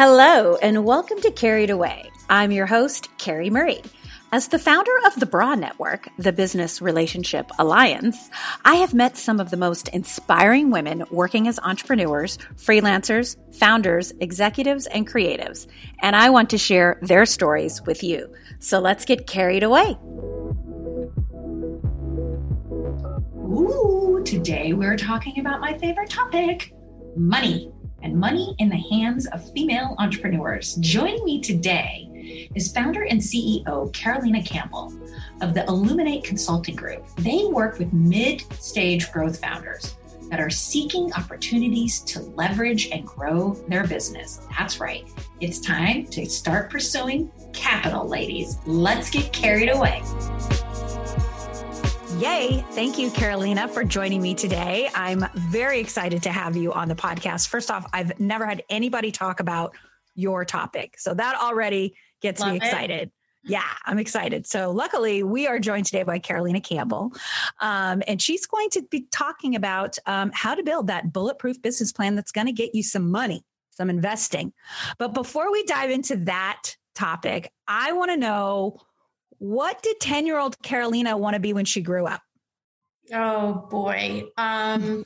Hello, and welcome to Carried Away. I'm your host, Carrie Murray. As the founder of the BRA Network, the Business Relationship Alliance, I have met some of the most inspiring women working as entrepreneurs, freelancers, founders, executives, and creatives, and I want to share their stories with you. So let's get carried away. Ooh, today we're talking about my favorite topic money and money in the hands of female entrepreneurs. Joining me today is founder and CEO Carolina Campbell of the Illuminate Consulting Group. They work with mid stage growth founders that are seeking opportunities to leverage and grow their business. That's right. It's time to start pursuing capital, ladies. Let's get carried away. Yay. Thank you, Carolina, for joining me today. I'm very excited to have you on the podcast. First off, I've never had anybody talk about your topic. So that already gets Love me excited. It. Yeah, I'm excited. So, luckily, we are joined today by Carolina Campbell, um, and she's going to be talking about um, how to build that bulletproof business plan that's going to get you some money, some investing. But before we dive into that topic, I want to know what did 10 year old Carolina want to be when she grew up? Oh boy. Um,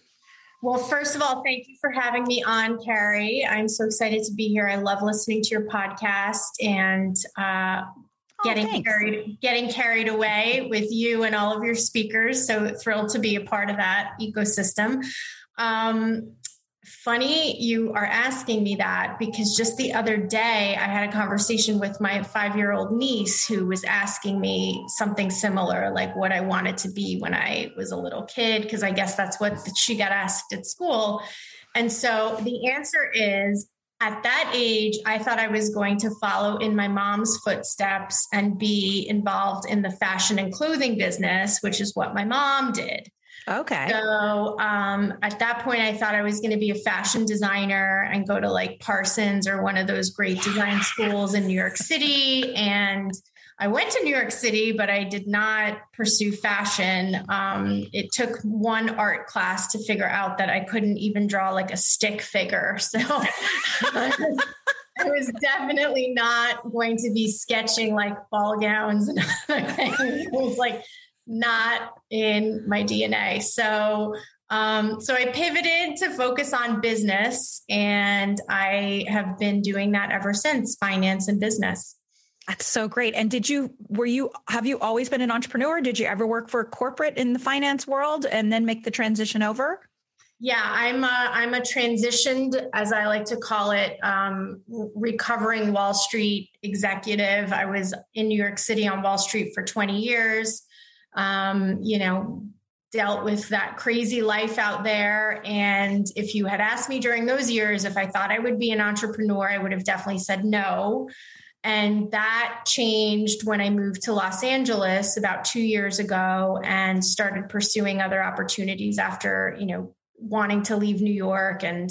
well, first of all, thank you for having me on, Carrie. I'm so excited to be here. I love listening to your podcast and uh, oh, getting carried getting carried away with you and all of your speakers. So thrilled to be a part of that ecosystem. Um, funny you are asking me that because just the other day I had a conversation with my five year old niece who was asking me something similar, like what I wanted to be when I was a little kid, because I guess that's what she got asked at school. And so the answer is at that age, I thought I was going to follow in my mom's footsteps and be involved in the fashion and clothing business, which is what my mom did. Okay. So um, at that point, I thought I was going to be a fashion designer and go to like Parsons or one of those great design schools in New York City. And I went to New York City, but I did not pursue fashion. Um, it took one art class to figure out that I couldn't even draw like a stick figure. So I was definitely not going to be sketching like ball gowns and it was like not in my DNA. So um, so I pivoted to focus on business, and I have been doing that ever since finance and business. That's so great. And did you, were you, have you always been an entrepreneur? Did you ever work for corporate in the finance world and then make the transition over? Yeah, I'm a, I'm a transitioned, as I like to call it, um, recovering Wall Street executive. I was in New York City on Wall Street for 20 years um, you know, dealt with that crazy life out there. And if you had asked me during those years if I thought I would be an entrepreneur, I would have definitely said no. And that changed when I moved to Los Angeles about two years ago and started pursuing other opportunities after, you know, wanting to leave New York and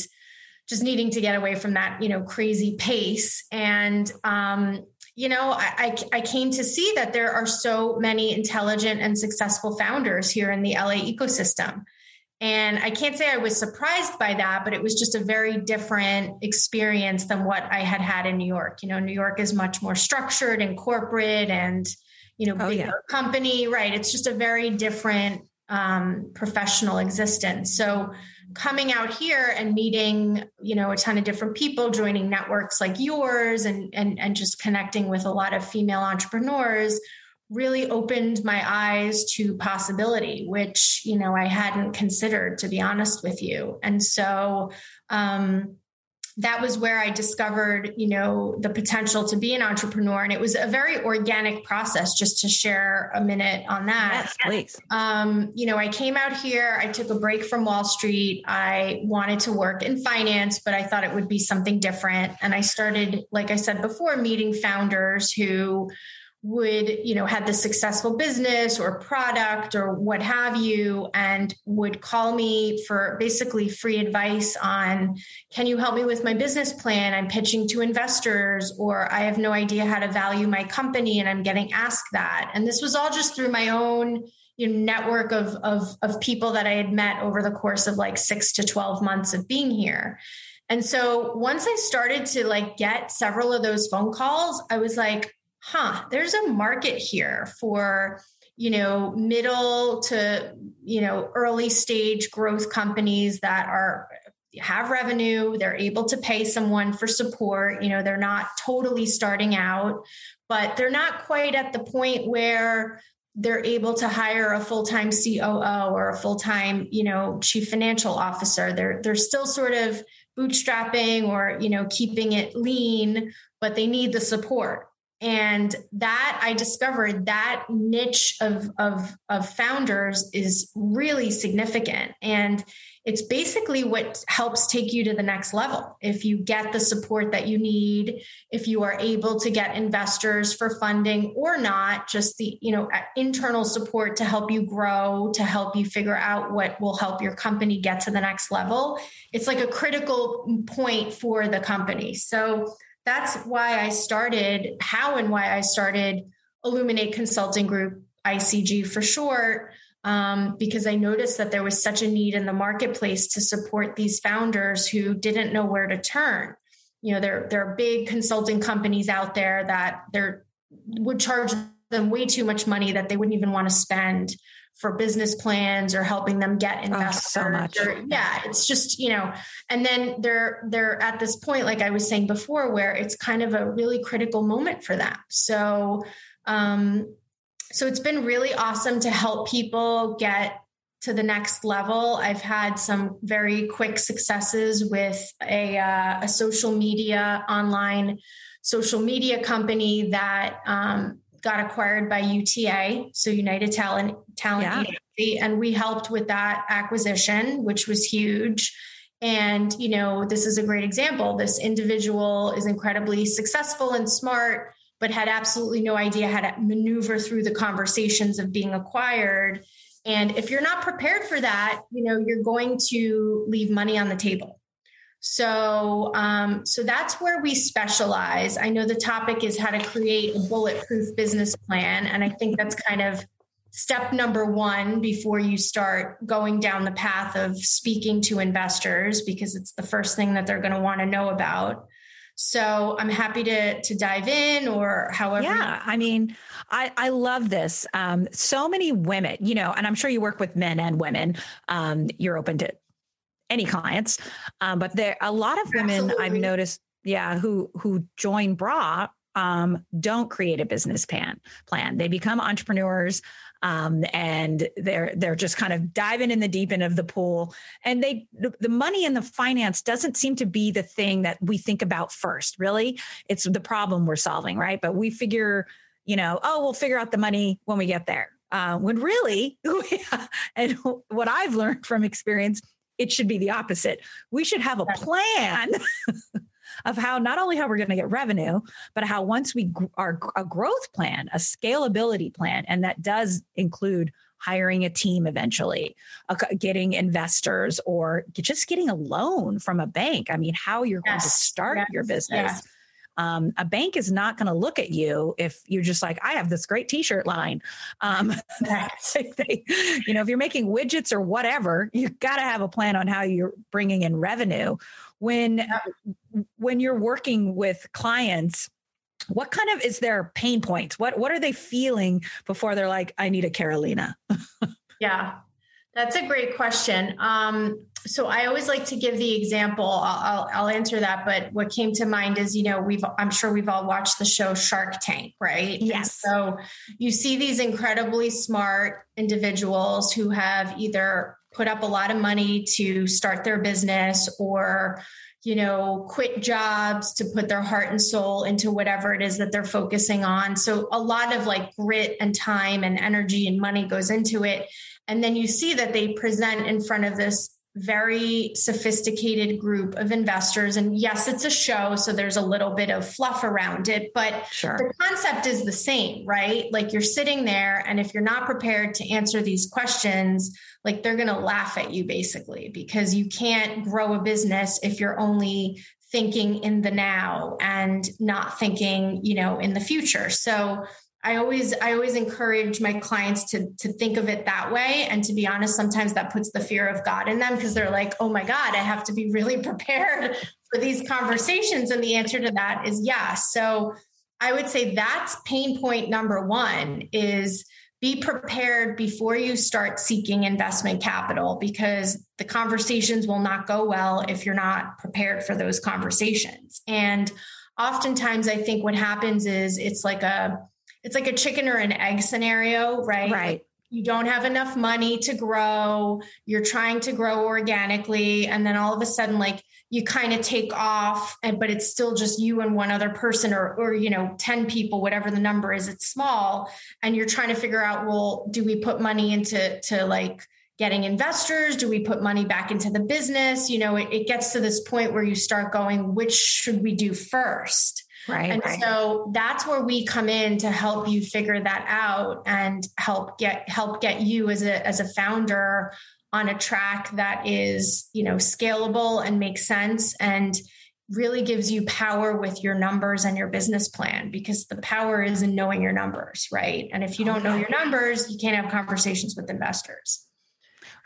just needing to get away from that, you know, crazy pace. And um, you know, I, I, came to see that there are so many intelligent and successful founders here in the LA ecosystem. And I can't say I was surprised by that, but it was just a very different experience than what I had had in New York. You know, New York is much more structured and corporate and, you know, oh, bigger yeah. company, right? It's just a very different um, professional existence. So coming out here and meeting you know a ton of different people joining networks like yours and and and just connecting with a lot of female entrepreneurs really opened my eyes to possibility which you know i hadn't considered to be honest with you and so um that was where I discovered, you know, the potential to be an entrepreneur. And it was a very organic process, just to share a minute on that. Yes, please. Um, you know, I came out here, I took a break from Wall Street. I wanted to work in finance, but I thought it would be something different. And I started, like I said before, meeting founders who would you know had the successful business or product or what have you and would call me for basically free advice on can you help me with my business plan? I'm pitching to investors or i have no idea how to value my company and i'm getting asked that. And this was all just through my own you know, network of, of of people that i had met over the course of like 6 to 12 months of being here. And so once I started to like get several of those phone calls, I was like, huh, there's a market here for you know middle to you know early stage growth companies that are have revenue they're able to pay someone for support you know they're not totally starting out but they're not quite at the point where they're able to hire a full-time COO or a full-time, you know, chief financial officer. They're they're still sort of bootstrapping or, you know, keeping it lean, but they need the support and that i discovered that niche of, of, of founders is really significant. And it's basically what helps take you to the next level. If you get the support that you need if you are able to get investors for funding or not just the you know internal support to help you grow to help you figure out what will help your company get to the next level it's like a critical point for the company. So that's why I started, how and why I started Illuminate Consulting Group, ICG for short, um, because I noticed that there was such a need in the marketplace to support these founders who didn't know where to turn. You know, there, there are big consulting companies out there that they're would charge them way too much money that they wouldn't even want to spend for business plans or helping them get investors. Oh, so much. Or, yeah, it's just, you know, and then they're they're at this point, like I was saying before, where it's kind of a really critical moment for them. So um, so it's been really awesome to help people get to the next level. I've had some very quick successes with a, uh, a social media online social media company that um, got acquired by UTA, so United Talent Talent yeah. Agency, and we helped with that acquisition, which was huge. And you know, this is a great example. This individual is incredibly successful and smart, but had absolutely no idea how to maneuver through the conversations of being acquired. And if you're not prepared for that, you know, you're going to leave money on the table. So, um, so that's where we specialize. I know the topic is how to create a bulletproof business plan, and I think that's kind of step number one before you start going down the path of speaking to investors because it's the first thing that they're going to want to know about. So I'm happy to to dive in or however. Yeah, I mean, I I love this. Um, so many women, you know, and I'm sure you work with men and women. Um, you're open to any clients. Um, but there a lot of women Absolutely. I've noticed, yeah, who who join Bra um, don't create a business plan plan. They become entrepreneurs um, and they're they're just kind of diving in the deep end of the pool. And they the, the money and the finance doesn't seem to be the thing that we think about first. Really, it's the problem we're solving, right? But we figure, you know, oh, we'll figure out the money when we get there. Uh, when really, and what I've learned from experience it should be the opposite. We should have a plan of how not only how we're going to get revenue, but how once we are a growth plan, a scalability plan, and that does include hiring a team eventually, getting investors, or just getting a loan from a bank. I mean, how you're yes. going to start yes. your business. Yes. Um, a bank is not going to look at you if you're just like, I have this great T-shirt line. Um, they, you know, if you're making widgets or whatever, you've got to have a plan on how you're bringing in revenue. When when you're working with clients, what kind of is their pain points? What what are they feeling before they're like, I need a Carolina? yeah, that's a great question. Um, so I always like to give the example. I'll, I'll, I'll, answer that, but what came to mind is, you know, we've I'm sure we've all watched the show Shark Tank, right? Yes. And so you see these incredibly smart individuals who have either put up a lot of money to start their business or you know quit jobs to put their heart and soul into whatever it is that they're focusing on so a lot of like grit and time and energy and money goes into it and then you see that they present in front of this very sophisticated group of investors. And yes, it's a show, so there's a little bit of fluff around it, but sure. the concept is the same, right? Like you're sitting there, and if you're not prepared to answer these questions, like they're going to laugh at you basically because you can't grow a business if you're only thinking in the now and not thinking, you know, in the future. So I always I always encourage my clients to to think of it that way and to be honest sometimes that puts the fear of God in them because they're like oh my god I have to be really prepared for these conversations? And the answer to that is yes. So I would say that's pain point number one is be prepared before you start seeking investment capital because the conversations will not go well if you're not prepared for those conversations. And oftentimes I think what happens is it's like a it's like a chicken or an egg scenario, right? Right. you don't have enough money to grow, you're trying to grow organically. And then all of a sudden like you kind of take off and but it's still just you and one other person or or you know 10 people whatever the number is it's small. And you're trying to figure out well do we put money into to like getting investors? Do we put money back into the business? You know it, it gets to this point where you start going which should we do first Right. And right. so that's where we come in to help you figure that out and help get help get you as a as a founder on a track that is, you know, scalable and makes sense and really gives you power with your numbers and your business plan because the power is in knowing your numbers, right? And if you don't know your numbers, you can't have conversations with investors.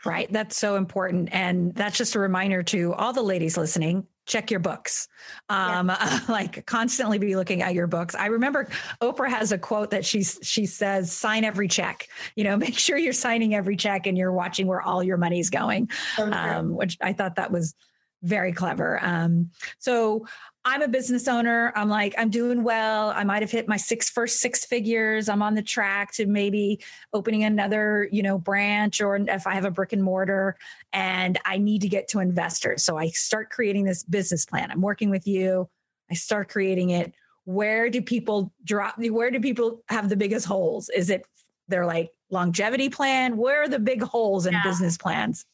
Right. That's so important. And that's just a reminder to all the ladies listening check your books. Um yeah. like constantly be looking at your books. I remember oprah has a quote that she's she says sign every check. You know make sure you're signing every check and you're watching where all your money's going. Okay. um which i thought that was very clever. Um so I'm a business owner. I'm like, I'm doing well. I might have hit my six first six figures. I'm on the track to maybe opening another, you know, branch or if I have a brick and mortar and I need to get to investors. So I start creating this business plan. I'm working with you. I start creating it. Where do people drop? Where do people have the biggest holes? Is it their like longevity plan? Where are the big holes in yeah. business plans?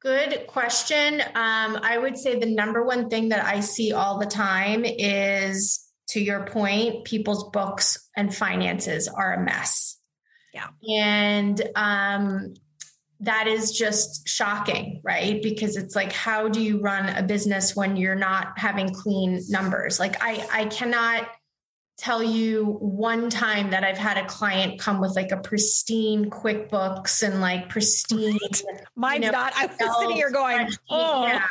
Good question. Um, I would say the number one thing that I see all the time is to your point, people's books and finances are a mess. Yeah. And um, that is just shocking, right? Because it's like, how do you run a business when you're not having clean numbers? Like, I, I cannot tell you one time that I've had a client come with like a pristine QuickBooks and like pristine. Mine's you know, not. I was sitting here going, oh, yeah.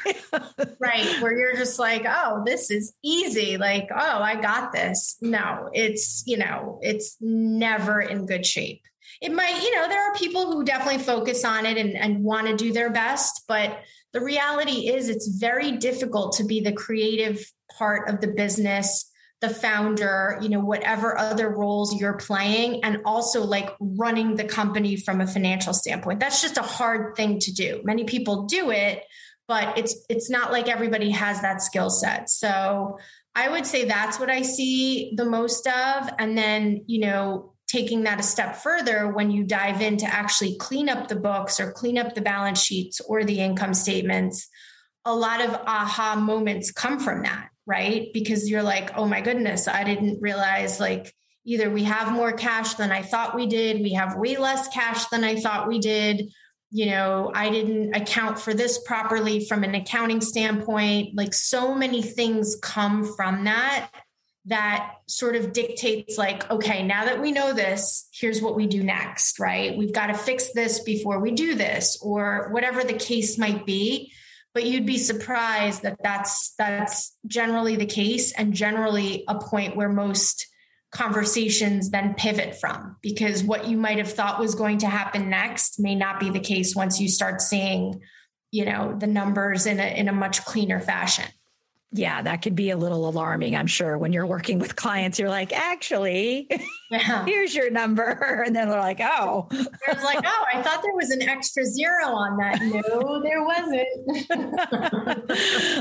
right. Where you're just like, oh, this is easy. Like, oh, I got this. No, it's, you know, it's never in good shape. It might, you know, there are people who definitely focus on it and, and want to do their best, but the reality is it's very difficult to be the creative part of the business the founder, you know, whatever other roles you're playing, and also like running the company from a financial standpoint. That's just a hard thing to do. Many people do it, but it's it's not like everybody has that skill set. So I would say that's what I see the most of. And then, you know, taking that a step further when you dive in to actually clean up the books or clean up the balance sheets or the income statements, a lot of aha moments come from that right? Because you're like, oh my goodness, I didn't realize like either we have more cash than I thought we did, we have way less cash than I thought we did. You know, I didn't account for this properly from an accounting standpoint. Like so many things come from that that sort of dictates like okay now that we know this here's what we do next right we've got to fix this before we do this or whatever the case might be but you'd be surprised that that's that's generally the case and generally a point where most conversations then pivot from because what you might have thought was going to happen next may not be the case once you start seeing you know the numbers in a in a much cleaner fashion yeah, that could be a little alarming, I'm sure. When you're working with clients, you're like, actually, yeah. here's your number. And then they're like, oh. It's like, oh, I thought there was an extra zero on that. No, there wasn't.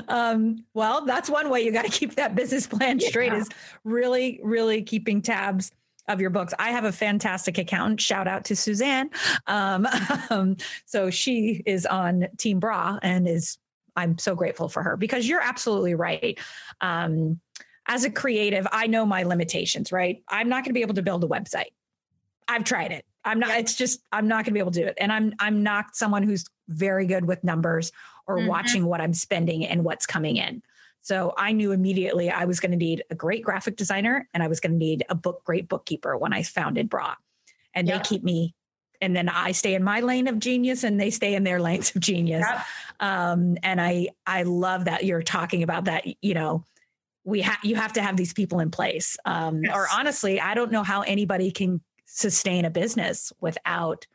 um, well, that's one way you got to keep that business plan straight yeah. is really, really keeping tabs of your books. I have a fantastic accountant. Shout out to Suzanne. Um, um, so she is on Team Bra and is I'm so grateful for her because you're absolutely right. Um, as a creative, I know my limitations, right? I'm not going to be able to build a website. I've tried it. I'm not, it's just, I'm not going to be able to do it. And I'm, I'm not someone who's very good with numbers or mm-hmm. watching what I'm spending and what's coming in. So I knew immediately I was going to need a great graphic designer and I was going to need a book, great bookkeeper when I founded Bra. And yeah. they keep me and then I stay in my lane of genius and they stay in their lanes of genius. Um, and I I love that you're talking about that. You know, we have you have to have these people in place. Um, yes. Or honestly, I don't know how anybody can sustain a business without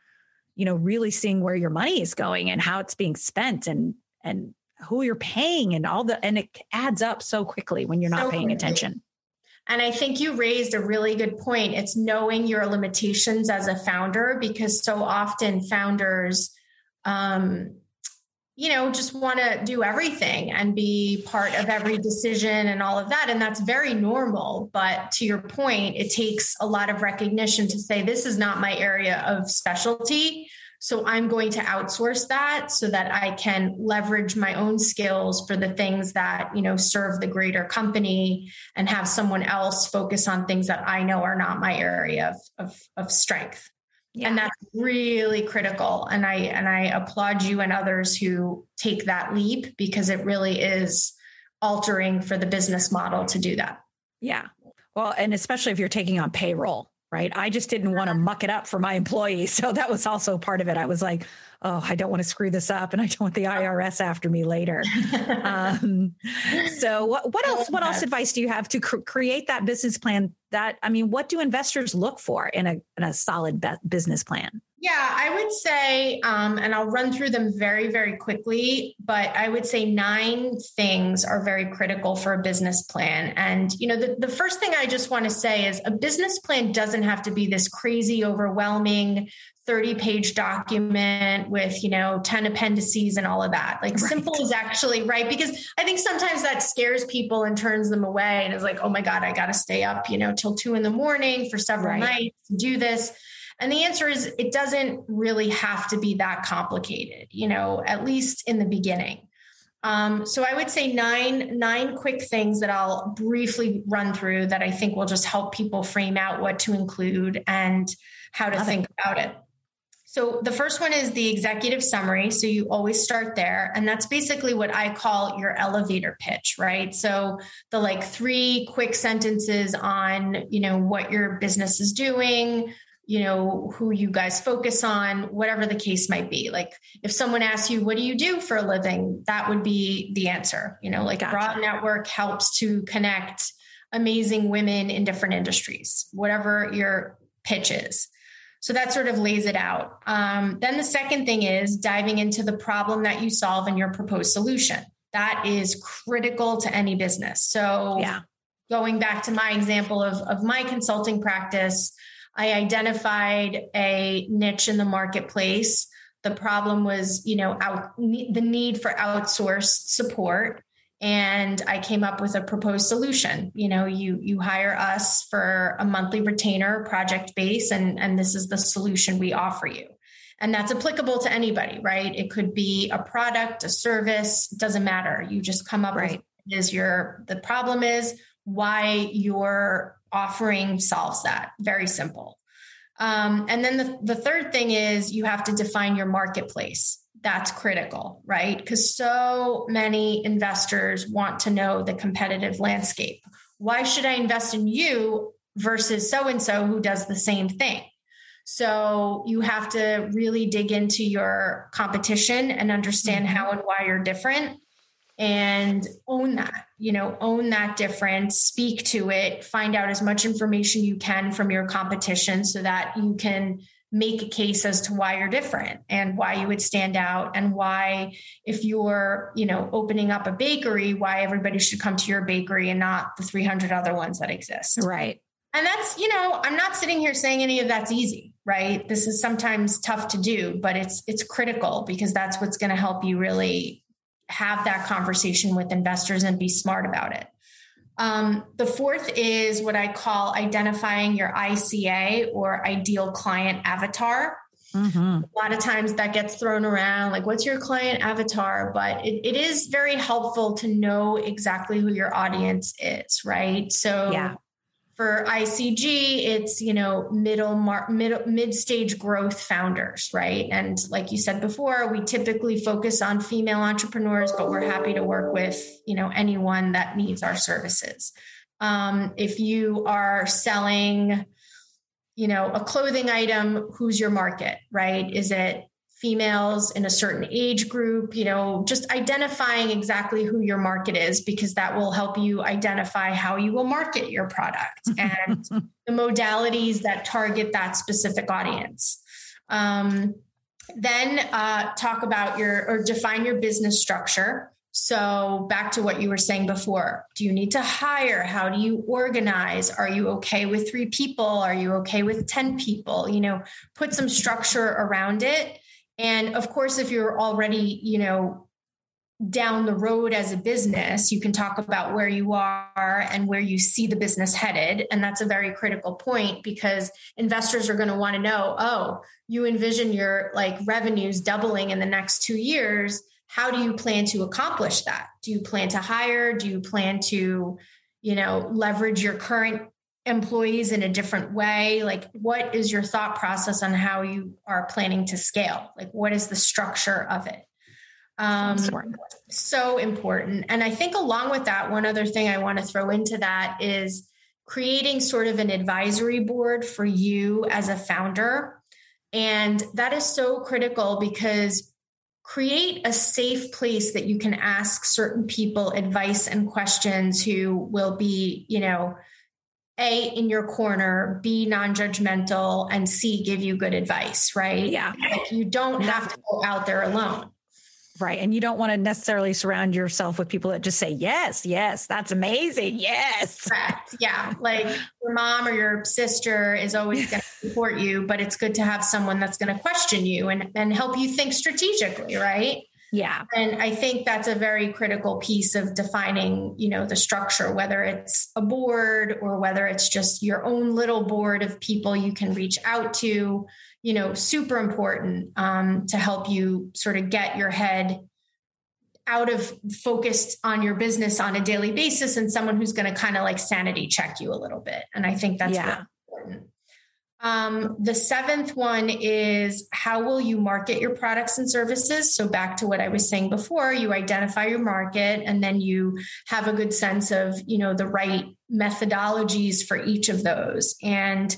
you know really seeing where your money is going and how it's being spent and and who you're paying and all the and it adds up so quickly when you're not so paying quickly. attention and I think you raised a really good point. It's knowing your limitations as a founder, because so often founders, um, you know, just want to do everything and be part of every decision and all of that. And that's very normal. But to your point, it takes a lot of recognition to say, this is not my area of specialty. So I'm going to outsource that so that I can leverage my own skills for the things that, you know, serve the greater company and have someone else focus on things that I know are not my area of, of, of strength. Yeah. And that's really critical. And I and I applaud you and others who take that leap because it really is altering for the business model to do that. Yeah. Well, and especially if you're taking on payroll, right? I just didn't want to uh-huh. muck it up for my employees. So that was also part of it. I was like, oh, I don't want to screw this up and I don't want the IRS after me later. um, so what, what else, what else advice do you have to cr- create that business plan that, I mean, what do investors look for in a, in a solid be- business plan? Yeah, I would say, um, and I'll run through them very, very quickly, but I would say nine things are very critical for a business plan. And, you know, the, the first thing I just want to say is a business plan doesn't have to be this crazy, overwhelming 30 page document with, you know, 10 appendices and all of that. Like right. simple is actually right. Because I think sometimes that scares people and turns them away and is like, oh my God, I got to stay up, you know, till two in the morning for several right. nights to do this and the answer is it doesn't really have to be that complicated, you know, at least in the beginning. Um, so I would say nine nine quick things that I'll briefly run through that I think will just help people frame out what to include and how to Love think it. about it. So the first one is the executive summary. So you always start there. And that's basically what I call your elevator pitch, right? So the like three quick sentences on, you know, what your business is doing, you know, who you guys focus on, whatever the case might be. Like if someone asks you, what do you do for a living? That would be the answer. You know, like gotcha. Bra Network helps to connect amazing women in different industries, whatever your pitch is. So that sort of lays it out. Um, then the second thing is diving into the problem that you solve and your proposed solution. That is critical to any business. So, yeah. going back to my example of, of my consulting practice, I identified a niche in the marketplace. The problem was, you know, out, the need for outsourced support and I came up with a proposed solution. You know, you you hire us for a monthly retainer project base and and this is the solution we offer you. And that's applicable to anybody, right? It could be a product, a service, doesn't matter. You just come up right. with is your the problem is why you're offering solves that. Very simple. Um, and then the, the third thing is you have to define your marketplace. That's critical, right? Because so many investors want to know the competitive landscape. Why should I invest in you versus so and so who does the same thing? So you have to really dig into your competition and understand mm-hmm. how and why you're different and own that you know own that difference speak to it find out as much information you can from your competition so that you can make a case as to why you're different and why you would stand out and why if you're you know opening up a bakery why everybody should come to your bakery and not the 300 other ones that exist. Right. And that's you know i'm not sitting here saying any of that's easy right? This is sometimes tough to do but it's it's critical because that's what's going to help you really have that conversation with investors and be smart about it. Um, the fourth is what I call identifying your ICA or ideal client avatar. Mm-hmm. A lot of times that gets thrown around like, what's your client avatar? But it, it is very helpful to know exactly who your audience is, right? So, yeah for ICG, it's you know middle mar- mid mid stage growth founders, right? And like you said before, we typically focus on female entrepreneurs, but we're happy to work with you know anyone that needs our services. Um, if you are selling, you know, a clothing item, who's your market, right? Is it females in a certain age group, you know, just identifying exactly who your market is because that will help you identify how you will market your product and the modalities that target that specific audience. Um, then uh, talk about your or define your business structure. So, back to what you were saying before do you need to hire? How do you organize? Are you okay with three people? Are you okay with 10 people? You know, put some structure around it. And of course, if you're already, you know, down the road as a business, you can talk about where you are and where you see the business headed. And that's a very critical point because investors are going to want to know oh, you envision your like revenues doubling in the next two years. How do you plan to accomplish that? Do you plan to hire? Do you plan to you know leverage your current employees in a different way? Like what is your thought process on how you are planning to scale? Like what is the structure of it? Um so important. And i think along with that one other thing i want to throw into that is creating sort of an advisory board for you as a founder. And that is so critical because create a safe place that you can ask certain people advice and questions who will be, you know, a in your corner, B non-judgmental, and C give you good advice, right? Yeah. Like you don't have to go out there alone. Right. And you don't want to necessarily surround yourself with people that just say, yes, yes, that's amazing. Yes. Correct. Yeah. Like your mom or your sister is always going to support you, but it's good to have someone that's going to question you and, and help you think strategically. Right. Yeah. And I think that's a very critical piece of defining, you know, the structure, whether it's a board or whether it's just your own little board of people you can reach out to you know, super important um, to help you sort of get your head out of focused on your business on a daily basis and someone who's going to kind of like sanity check you a little bit. And I think that's yeah. really important. Um, the seventh one is how will you market your products and services? So, back to what I was saying before, you identify your market and then you have a good sense of, you know, the right methodologies for each of those. And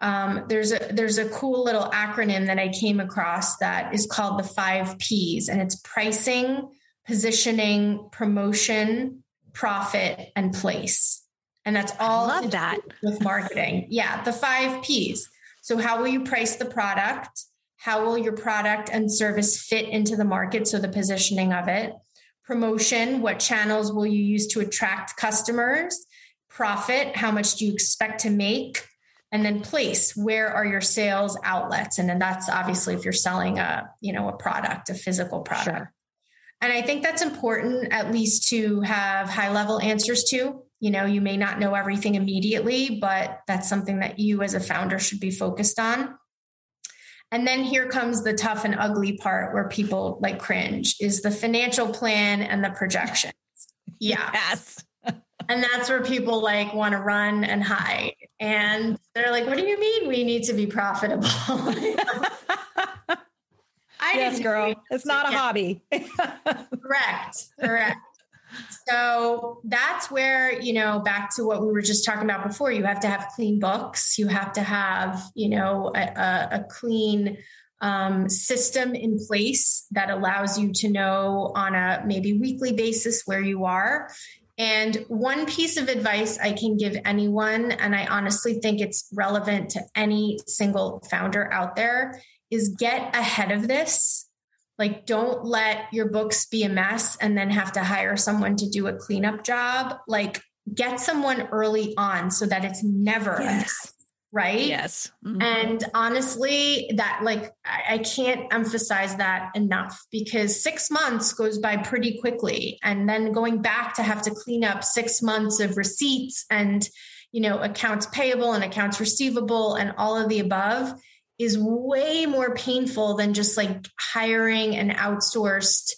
um, there's a there's a cool little acronym that I came across that is called the five P's, and it's pricing, positioning, promotion, profit, and place. And that's all I love that with marketing. Yeah, the five P's. So how will you price the product? How will your product and service fit into the market? So the positioning of it. Promotion, what channels will you use to attract customers? Profit, how much do you expect to make? and then place where are your sales outlets and then that's obviously if you're selling a you know a product a physical product sure. and i think that's important at least to have high level answers to you know you may not know everything immediately but that's something that you as a founder should be focused on and then here comes the tough and ugly part where people like cringe is the financial plan and the projections yeah yes and that's where people like want to run and hide. And they're like, what do you mean we need to be profitable? I yes, girl. It's not a hobby. correct. Correct. So that's where, you know, back to what we were just talking about before, you have to have clean books. You have to have, you know, a, a clean um, system in place that allows you to know on a maybe weekly basis where you are and one piece of advice I can give anyone, and I honestly think it's relevant to any single founder out there, is get ahead of this. Like, don't let your books be a mess and then have to hire someone to do a cleanup job. Like, get someone early on so that it's never yes. a mess right yes mm-hmm. and honestly that like I, I can't emphasize that enough because six months goes by pretty quickly and then going back to have to clean up six months of receipts and you know accounts payable and accounts receivable and all of the above is way more painful than just like hiring an outsourced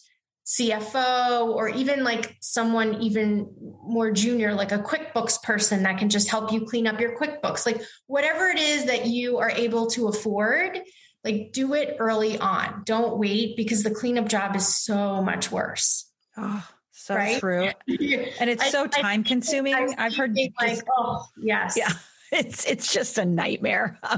CFO or even like someone even more junior, like a QuickBooks person that can just help you clean up your QuickBooks. Like whatever it is that you are able to afford, like do it early on. Don't wait because the cleanup job is so much worse. Oh, so right? true. And it's so time consuming. I've heard like, oh, yes. Yeah. it's it's just a nightmare.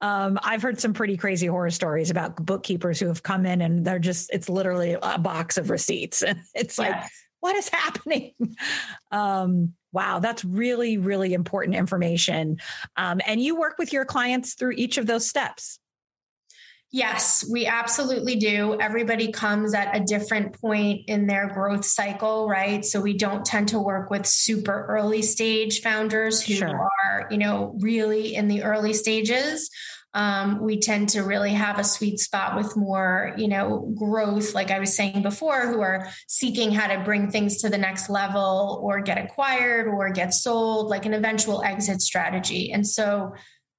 Um, I've heard some pretty crazy horror stories about bookkeepers who have come in and they're just it's literally a box of receipts. And it's like, yes. what is happening? Um, wow, that's really, really important information. Um, and you work with your clients through each of those steps. Yes, we absolutely do. Everybody comes at a different point in their growth cycle, right? So we don't tend to work with super early stage founders who sure. are, you know, really in the early stages. Um, we tend to really have a sweet spot with more, you know, growth, like I was saying before, who are seeking how to bring things to the next level or get acquired or get sold, like an eventual exit strategy. And so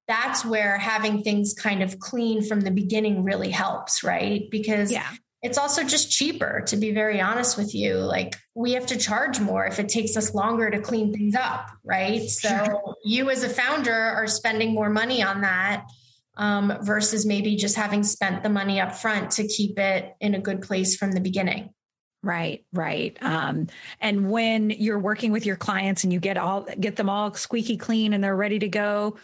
that's where having things kind of clean from the beginning really helps, right? Because yeah. it's also just cheaper, to be very honest with you. Like we have to charge more if it takes us longer to clean things up, right? So you as a founder are spending more money on that. Um, versus maybe just having spent the money up front to keep it in a good place from the beginning. Right, right. Um, and when you're working with your clients and you get all get them all squeaky clean and they're ready to go,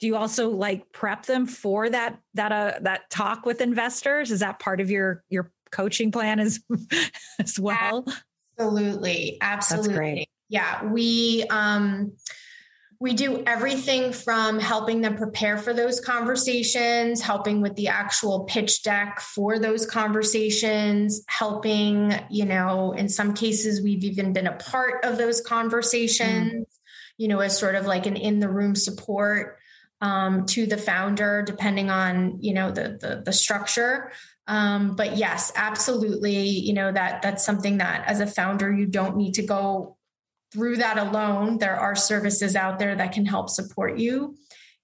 do you also like prep them for that that uh that talk with investors is that part of your your coaching plan as as well absolutely absolutely That's great. yeah we um we do everything from helping them prepare for those conversations, helping with the actual pitch deck for those conversations, helping, you know, in some cases, we've even been a part of those conversations, mm. you know, as sort of like an in the room support um, to the founder, depending on you know the the, the structure. Um, but yes, absolutely, you know that that's something that as a founder you don't need to go through that alone. There are services out there that can help support you,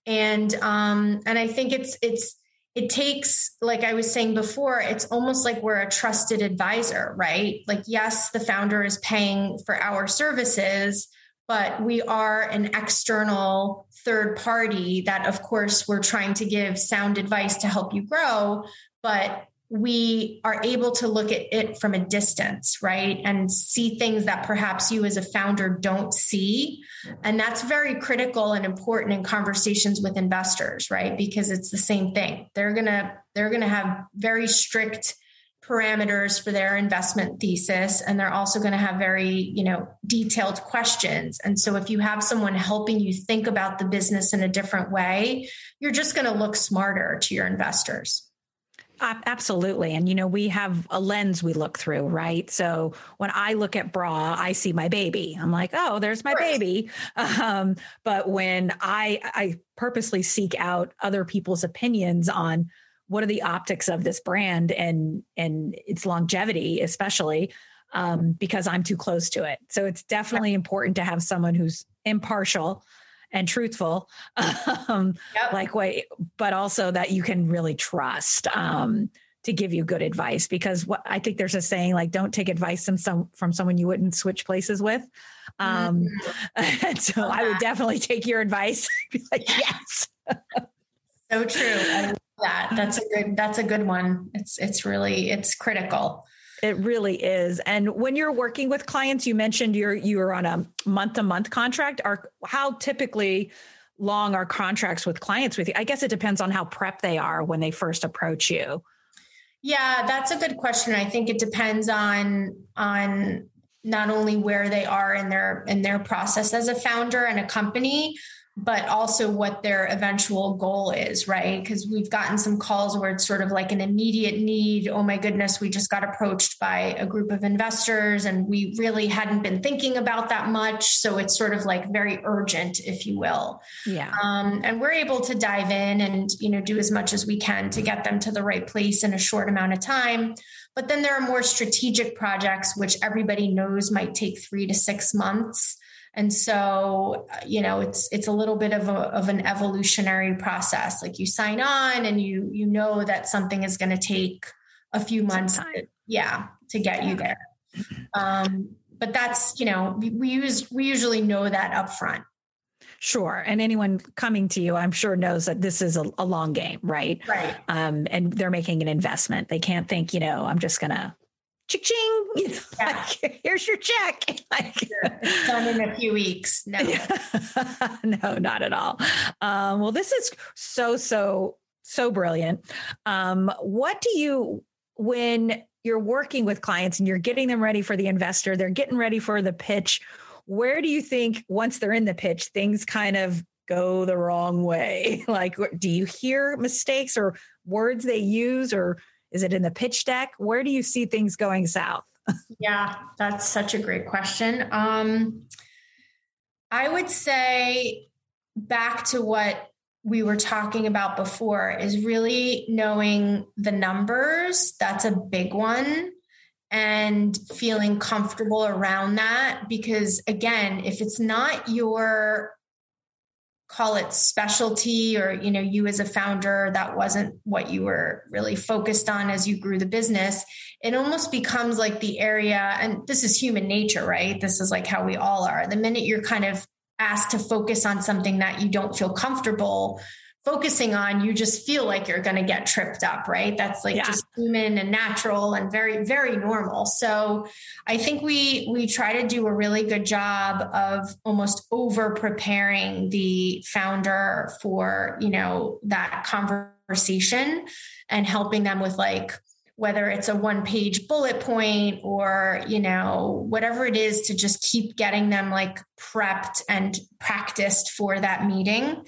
and um, and I think it's it's it takes like i was saying before it's almost like we're a trusted advisor right like yes the founder is paying for our services but we are an external third party that, of course, we're trying to give sound advice to help you grow. But we are able to look at it from a distance, right? And see things that perhaps you as a founder don't see. And that's very critical and important in conversations with investors, right? Because it's the same thing. They're going to they're going to have very strict parameters for their investment thesis and they're also going to have very you know detailed questions and so if you have someone helping you think about the business in a different way you're just going to look smarter to your investors Absolutely. And, you know, we have a lens we look through, right? So when I look at bra, I see my baby. I'm like, oh, there's my baby. Um, but when I, I purposely seek out other people's opinions on what are the optics of this brand and and its longevity especially um, because i'm too close to it so it's definitely important to have someone who's impartial and truthful um, yep. like what but also that you can really trust um, to give you good advice because what I think there's a saying like don't take advice from some from someone you wouldn't switch places with. Um, mm-hmm. and so I would definitely take your advice. Be like, yes. so true that. That's a good that's a good one. It's it's really it's critical. It really is. And when you're working with clients, you mentioned you're you're on a month to month contract. Are how typically long are contracts with clients with you? I guess it depends on how prep they are when they first approach you. Yeah, that's a good question. I think it depends on on not only where they are in their in their process as a founder and a company, but also what their eventual goal is, right? Because we've gotten some calls where it's sort of like an immediate need. Oh my goodness, we just got approached by a group of investors and we really hadn't been thinking about that much. So it's sort of like very urgent, if you will. Yeah. Um, and we're able to dive in and, you know, do as much as we can to get them to the right place in a short amount of time. But then there are more strategic projects, which everybody knows might take three to six months. And so, you know, it's it's a little bit of a, of an evolutionary process. Like you sign on and you you know that something is going to take a few months, to, yeah, to get you there. Um, but that's you know we, we use we usually know that up front. Sure. And anyone coming to you, I'm sure knows that this is a, a long game, right? Right. Um, and they're making an investment. They can't think, you know, I'm just going to ching, you know, yeah. like, here's your check. Like, it's done in a few weeks. No, no, not at all. Um, well, this is so, so, so brilliant. Um, what do you, when you're working with clients and you're getting them ready for the investor, they're getting ready for the pitch. Where do you think once they're in the pitch, things kind of go the wrong way? Like, do you hear mistakes or words they use, or is it in the pitch deck? Where do you see things going south? yeah, that's such a great question. Um, I would say back to what we were talking about before is really knowing the numbers. That's a big one. And feeling comfortable around that. Because again, if it's not your call it specialty or you know you as a founder that wasn't what you were really focused on as you grew the business. It almost becomes like the area and this is human nature right? This is like how we all are. The minute you're kind of asked to focus on something that you don't feel comfortable focusing on, you just feel like you're going to get tripped up, right? That's like yeah. just human and natural and very, very normal. So I think we we try to do a really good job of almost over preparing the founder for, you know, that conversation and helping them with like whether it's a one page bullet point or you know whatever it is to just keep getting them like prepped and practiced for that meeting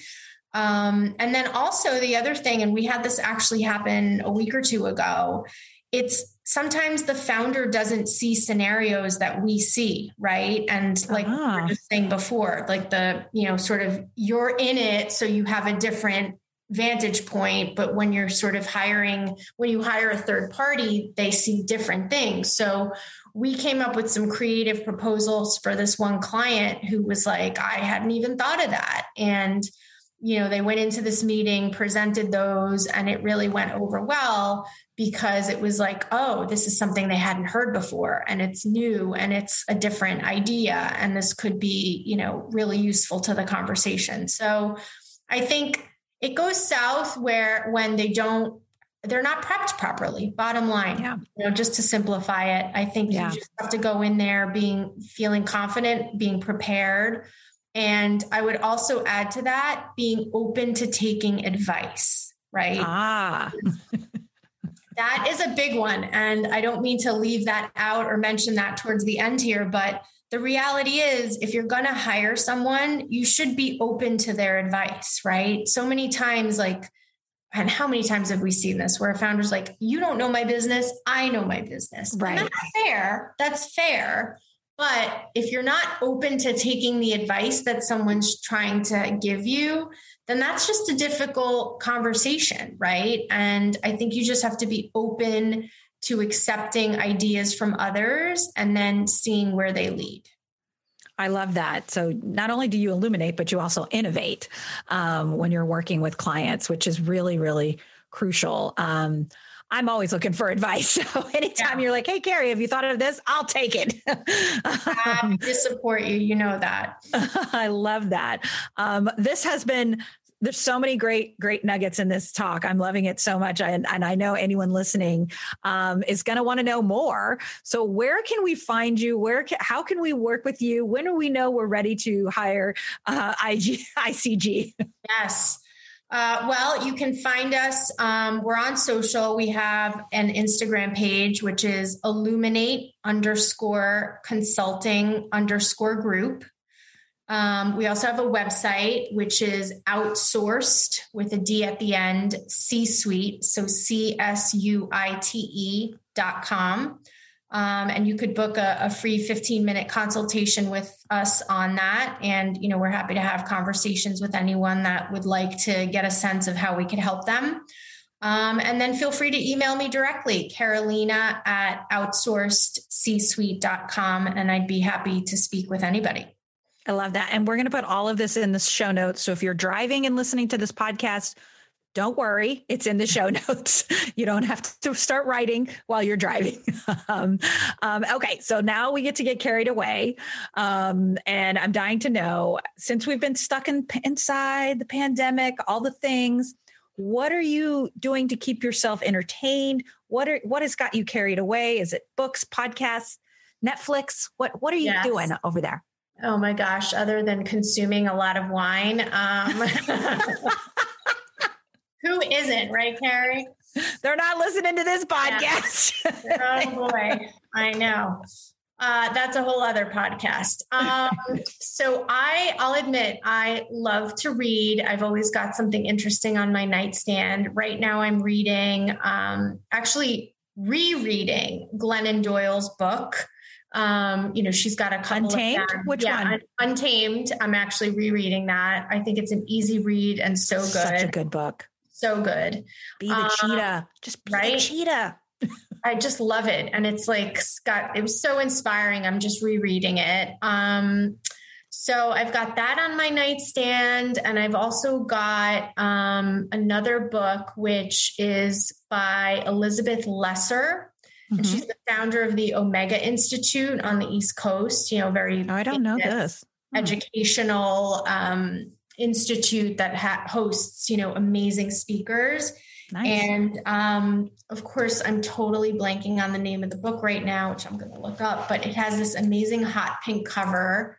um, and then also the other thing, and we had this actually happen a week or two ago, it's sometimes the founder doesn't see scenarios that we see, right? And like uh-huh. we were just saying before, like the, you know, sort of you're in it, so you have a different vantage point but when you're sort of hiring when you hire a third party they see different things so we came up with some creative proposals for this one client who was like i hadn't even thought of that and you know, they went into this meeting, presented those, and it really went over well because it was like, oh, this is something they hadn't heard before and it's new and it's a different idea. And this could be, you know, really useful to the conversation. So I think it goes south where when they don't they're not prepped properly bottom line yeah. you know just to simplify it i think yeah. you just have to go in there being feeling confident being prepared and I would also add to that being open to taking advice, right? Ah. that is a big one. And I don't mean to leave that out or mention that towards the end here, but the reality is if you're going to hire someone, you should be open to their advice, right? So many times, like, and how many times have we seen this where a founder's like, you don't know my business, I know my business. Right. And that's fair. That's fair. But if you're not open to taking the advice that someone's trying to give you, then that's just a difficult conversation, right? And I think you just have to be open to accepting ideas from others and then seeing where they lead. I love that. So not only do you illuminate, but you also innovate um, when you're working with clients, which is really, really crucial. Um, I'm always looking for advice. So anytime yeah. you're like, hey, Carrie, have you thought of this? I'll take it. Happy to support you. You know that. I love that. Um, this has been there's so many great great nuggets in this talk i'm loving it so much and, and i know anyone listening um, is going to want to know more so where can we find you where can, how can we work with you when do we know we're ready to hire uh, IG, icg yes uh, well, you can find us. Um, we're on social. We have an Instagram page, which is illuminate underscore consulting underscore group. Um, we also have a website, which is outsourced with a D at the end, C suite. So C S U I T E dot com. Um, and you could book a, a, free 15 minute consultation with us on that. And, you know, we're happy to have conversations with anyone that would like to get a sense of how we could help them. Um, and then feel free to email me directly, Carolina at outsourcedcsuite.com, and I'd be happy to speak with anybody. I love that. And we're going to put all of this in the show notes. So if you're driving and listening to this podcast, don't worry, it's in the show notes. you don't have to start writing while you're driving. um, um, okay, so now we get to get carried away. Um, and I'm dying to know since we've been stuck in, inside the pandemic, all the things, what are you doing to keep yourself entertained? What are what has got you carried away? Is it books, podcasts, Netflix? What what are you yes. doing over there? Oh my gosh, other than consuming a lot of wine. Who isn't, right, Carrie? They're not listening to this podcast. Yeah. oh boy, I know. Uh, that's a whole other podcast. Um, so I, I'll admit, I love to read. I've always got something interesting on my nightstand. Right now, I'm reading, um, actually rereading Glennon Doyle's book. Um, you know, she's got a couple Untamed. Which yeah, one? Untamed. I'm actually rereading that. I think it's an easy read and so good. Such a good book. So good. Be the um, cheetah. Just be right? the cheetah. I just love it. And it's like Scott, it was so inspiring. I'm just rereading it. Um, so I've got that on my nightstand. And I've also got um, another book, which is by Elizabeth Lesser. Mm-hmm. And she's the founder of the Omega Institute on the East Coast, you know, very oh, I don't know this. Hmm. Educational um, institute that ha- hosts, you know, amazing speakers. Nice. And um, of course, I'm totally blanking on the name of the book right now, which I'm going to look up, but it has this amazing hot pink cover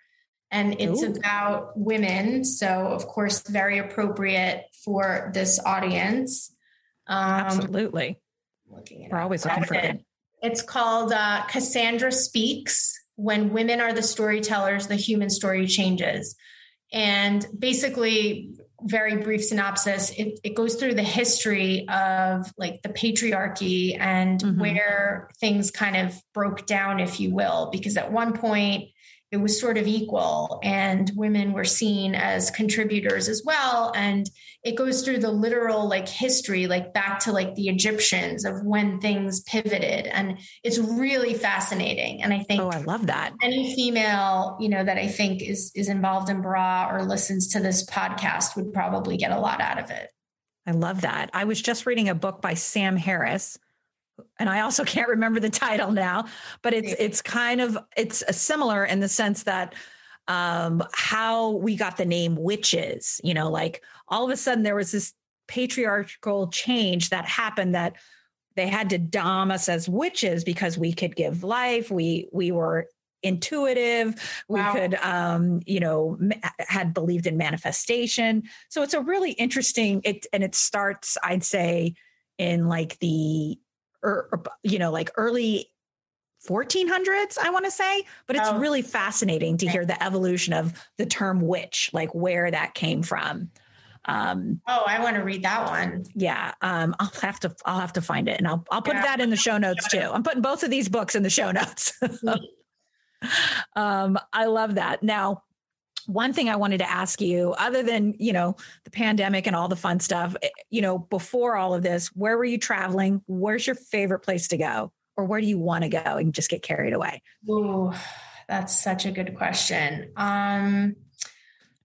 and it's Ooh. about women. So, of course, very appropriate for this audience. Um, Absolutely. We're always looking for it. It's called uh, Cassandra Speaks When Women Are the Storytellers, the Human Story Changes. And basically, very brief synopsis it, it goes through the history of like the patriarchy and mm-hmm. where things kind of broke down if you will because at one point it was sort of equal and women were seen as contributors as well. And it goes through the literal like history like back to like the egyptians of when things pivoted. And it's really fascinating. And i think oh i love that. any female you know that i think is is involved in bra or listens to this podcast would probably get a lot out of it. I love that. I was just reading a book by sam harris and I also can't remember the title now, but it's it's kind of it's similar in the sense that um how we got the name witches, you know, like all of a sudden there was this patriarchal change that happened that they had to dom us as witches because we could give life, we we were intuitive we wow. could um you know had believed in manifestation so it's a really interesting it and it starts i'd say in like the or, or you know, like early 1400s, I want to say, but it's oh. really fascinating to hear the evolution of the term witch, like where that came from. Um, oh, I want to read that one. Yeah. Um, I'll have to, I'll have to find it and I'll, I'll put yeah. that in the show notes too. I'm putting both of these books in the show notes. um, I love that. Now, one thing I wanted to ask you, other than, you know, the pandemic and all the fun stuff, eh, you know, before all of this, where were you traveling? Where's your favorite place to go? Or where do you want to go and just get carried away? Oh, that's such a good question. Um,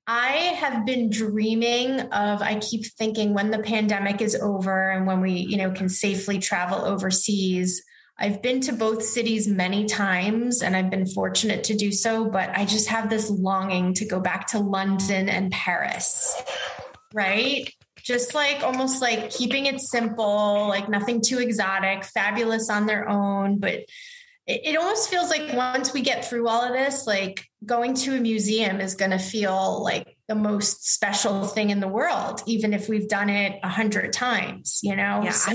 I have been dreaming of, I keep thinking when the pandemic is over and when we, you know, can safely travel overseas, I've been to both cities many times and I've been fortunate to do so, but I just have this longing to go back to London and Paris, right? Just like almost like keeping it simple, like nothing too exotic, fabulous on their own. But it, almost feels like once we get through all of this, like going to a museum is going to feel like the most special thing in the world, even if we've done it a hundred times, you know? Yeah, so,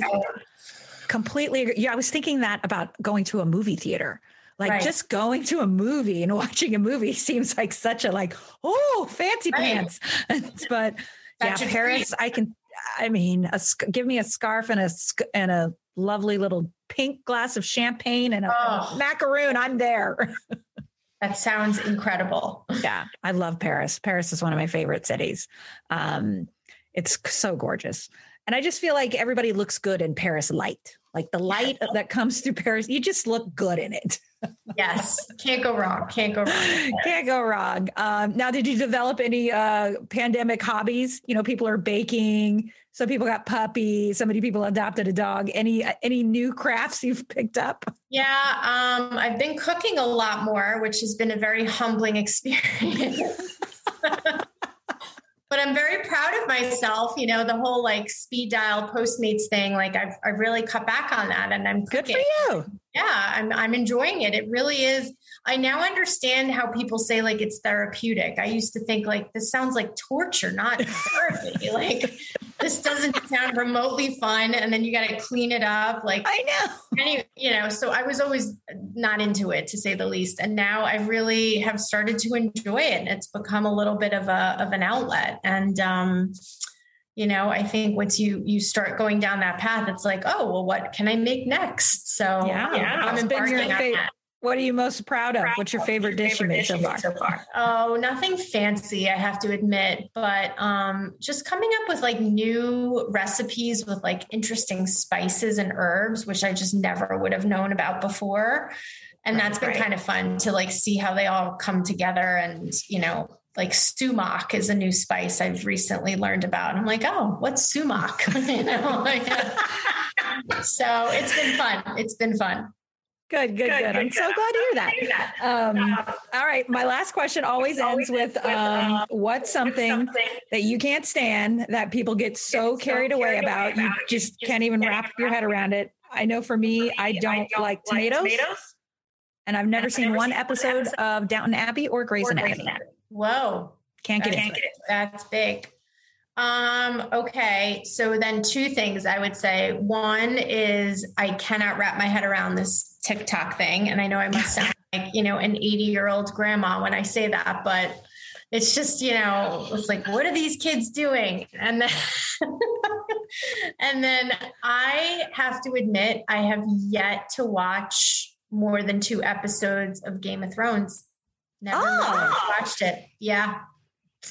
completely agree. Yeah, I was thinking that about going to a movie theater. Like right. just going to a movie and watching a movie seems like such a like, oh, fancy right. pants. but yeah, Paris, I can I mean, a, give me a scarf and a and a lovely little pink glass of champagne and a, oh. a macaroon. I'm there. that sounds incredible. Yeah, I love Paris. Paris is one of my favorite cities. Um, it's so gorgeous. And I just feel like everybody looks good in Paris light. Like the light that comes through Paris, you just look good in it. yes, can't go wrong. Can't go wrong. Can't go wrong. Um, now, did you develop any uh, pandemic hobbies? You know, people are baking. Some people got puppies. So many people adopted a dog. Any any new crafts you've picked up? Yeah, um, I've been cooking a lot more, which has been a very humbling experience. but I'm very proud of myself. You know, the whole like speed dial Postmates thing, like I've, I've really cut back on that and I'm good for you. Yeah, I'm, I'm enjoying it. It really is. I now understand how people say like it's therapeutic. I used to think like this sounds like torture, not therapy. like this doesn't sound remotely fun. And then you got to clean it up. Like I know, anyway, you know, so I was always not into it to say the least. And now I really have started to enjoy it. And it's become a little bit of a, of an outlet. And, um, you know i think once you you start going down that path it's like oh well what can i make next so yeah, yeah i'm embarking on that what are you most proud of? What's your favorite dish you made so far? so far? Oh, nothing fancy, I have to admit, but um, just coming up with like new recipes with like interesting spices and herbs, which I just never would have known about before. And that's been right. kind of fun to like see how they all come together and, you know, like sumac is a new spice I've recently learned about. I'm like, oh, what's sumac? you know, like, so it's been fun. It's been fun. Good, good, good. good. I'm good. so glad to hear that. Um, uh, all right. My last question always ends with um, what's something that you can't stand that people get so carried away about, you just can't even wrap your head around it. I know for me, I don't like tomatoes. And I've never seen one episode of Downton Abbey or Grey's Anatomy. Whoa. Can't get it. That's big. Um, okay. So then two things I would say. One is I cannot wrap my head around this TikTok thing. And I know I must sound like, you know, an 80 year old grandma when I say that, but it's just, you know, it's like, what are these kids doing? And then and then I have to admit, I have yet to watch more than two episodes of Game of Thrones. Never oh. watched it. Yeah.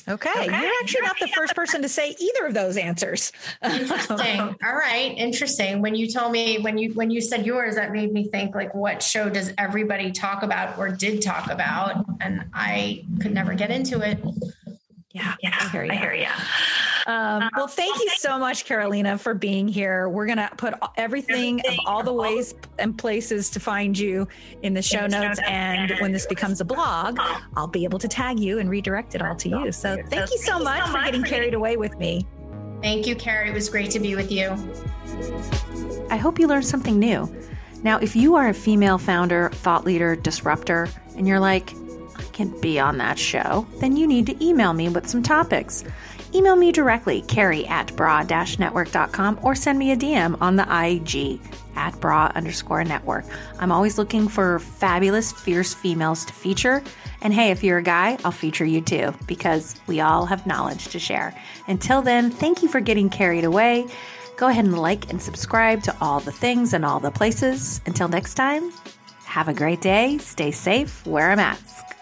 Okay. okay. You're actually not the first person to say either of those answers. Interesting. All right. Interesting. When you told me when you when you said yours, that made me think like what show does everybody talk about or did talk about? And I could never get into it. Yeah, yeah, I hear you. I hear you. Um, well, thank you so much, Carolina, for being here. We're going to put everything, everything of all the ways and places to find you in the show notes. And when this becomes a blog, I'll be able to tag you and redirect it all to you. So thank you so much for getting carried away with me. Thank you, Carrie. It was great to be with you. I hope you learned something new. Now, if you are a female founder, thought leader, disruptor, and you're like, I can be on that show, then you need to email me with some topics. Email me directly, carrie at bra-network.com, or send me a DM on the IG at bra underscore network. I'm always looking for fabulous, fierce females to feature. And hey, if you're a guy, I'll feature you too, because we all have knowledge to share. Until then, thank you for getting carried away. Go ahead and like and subscribe to all the things and all the places. Until next time, have a great day, stay safe, wear a mask.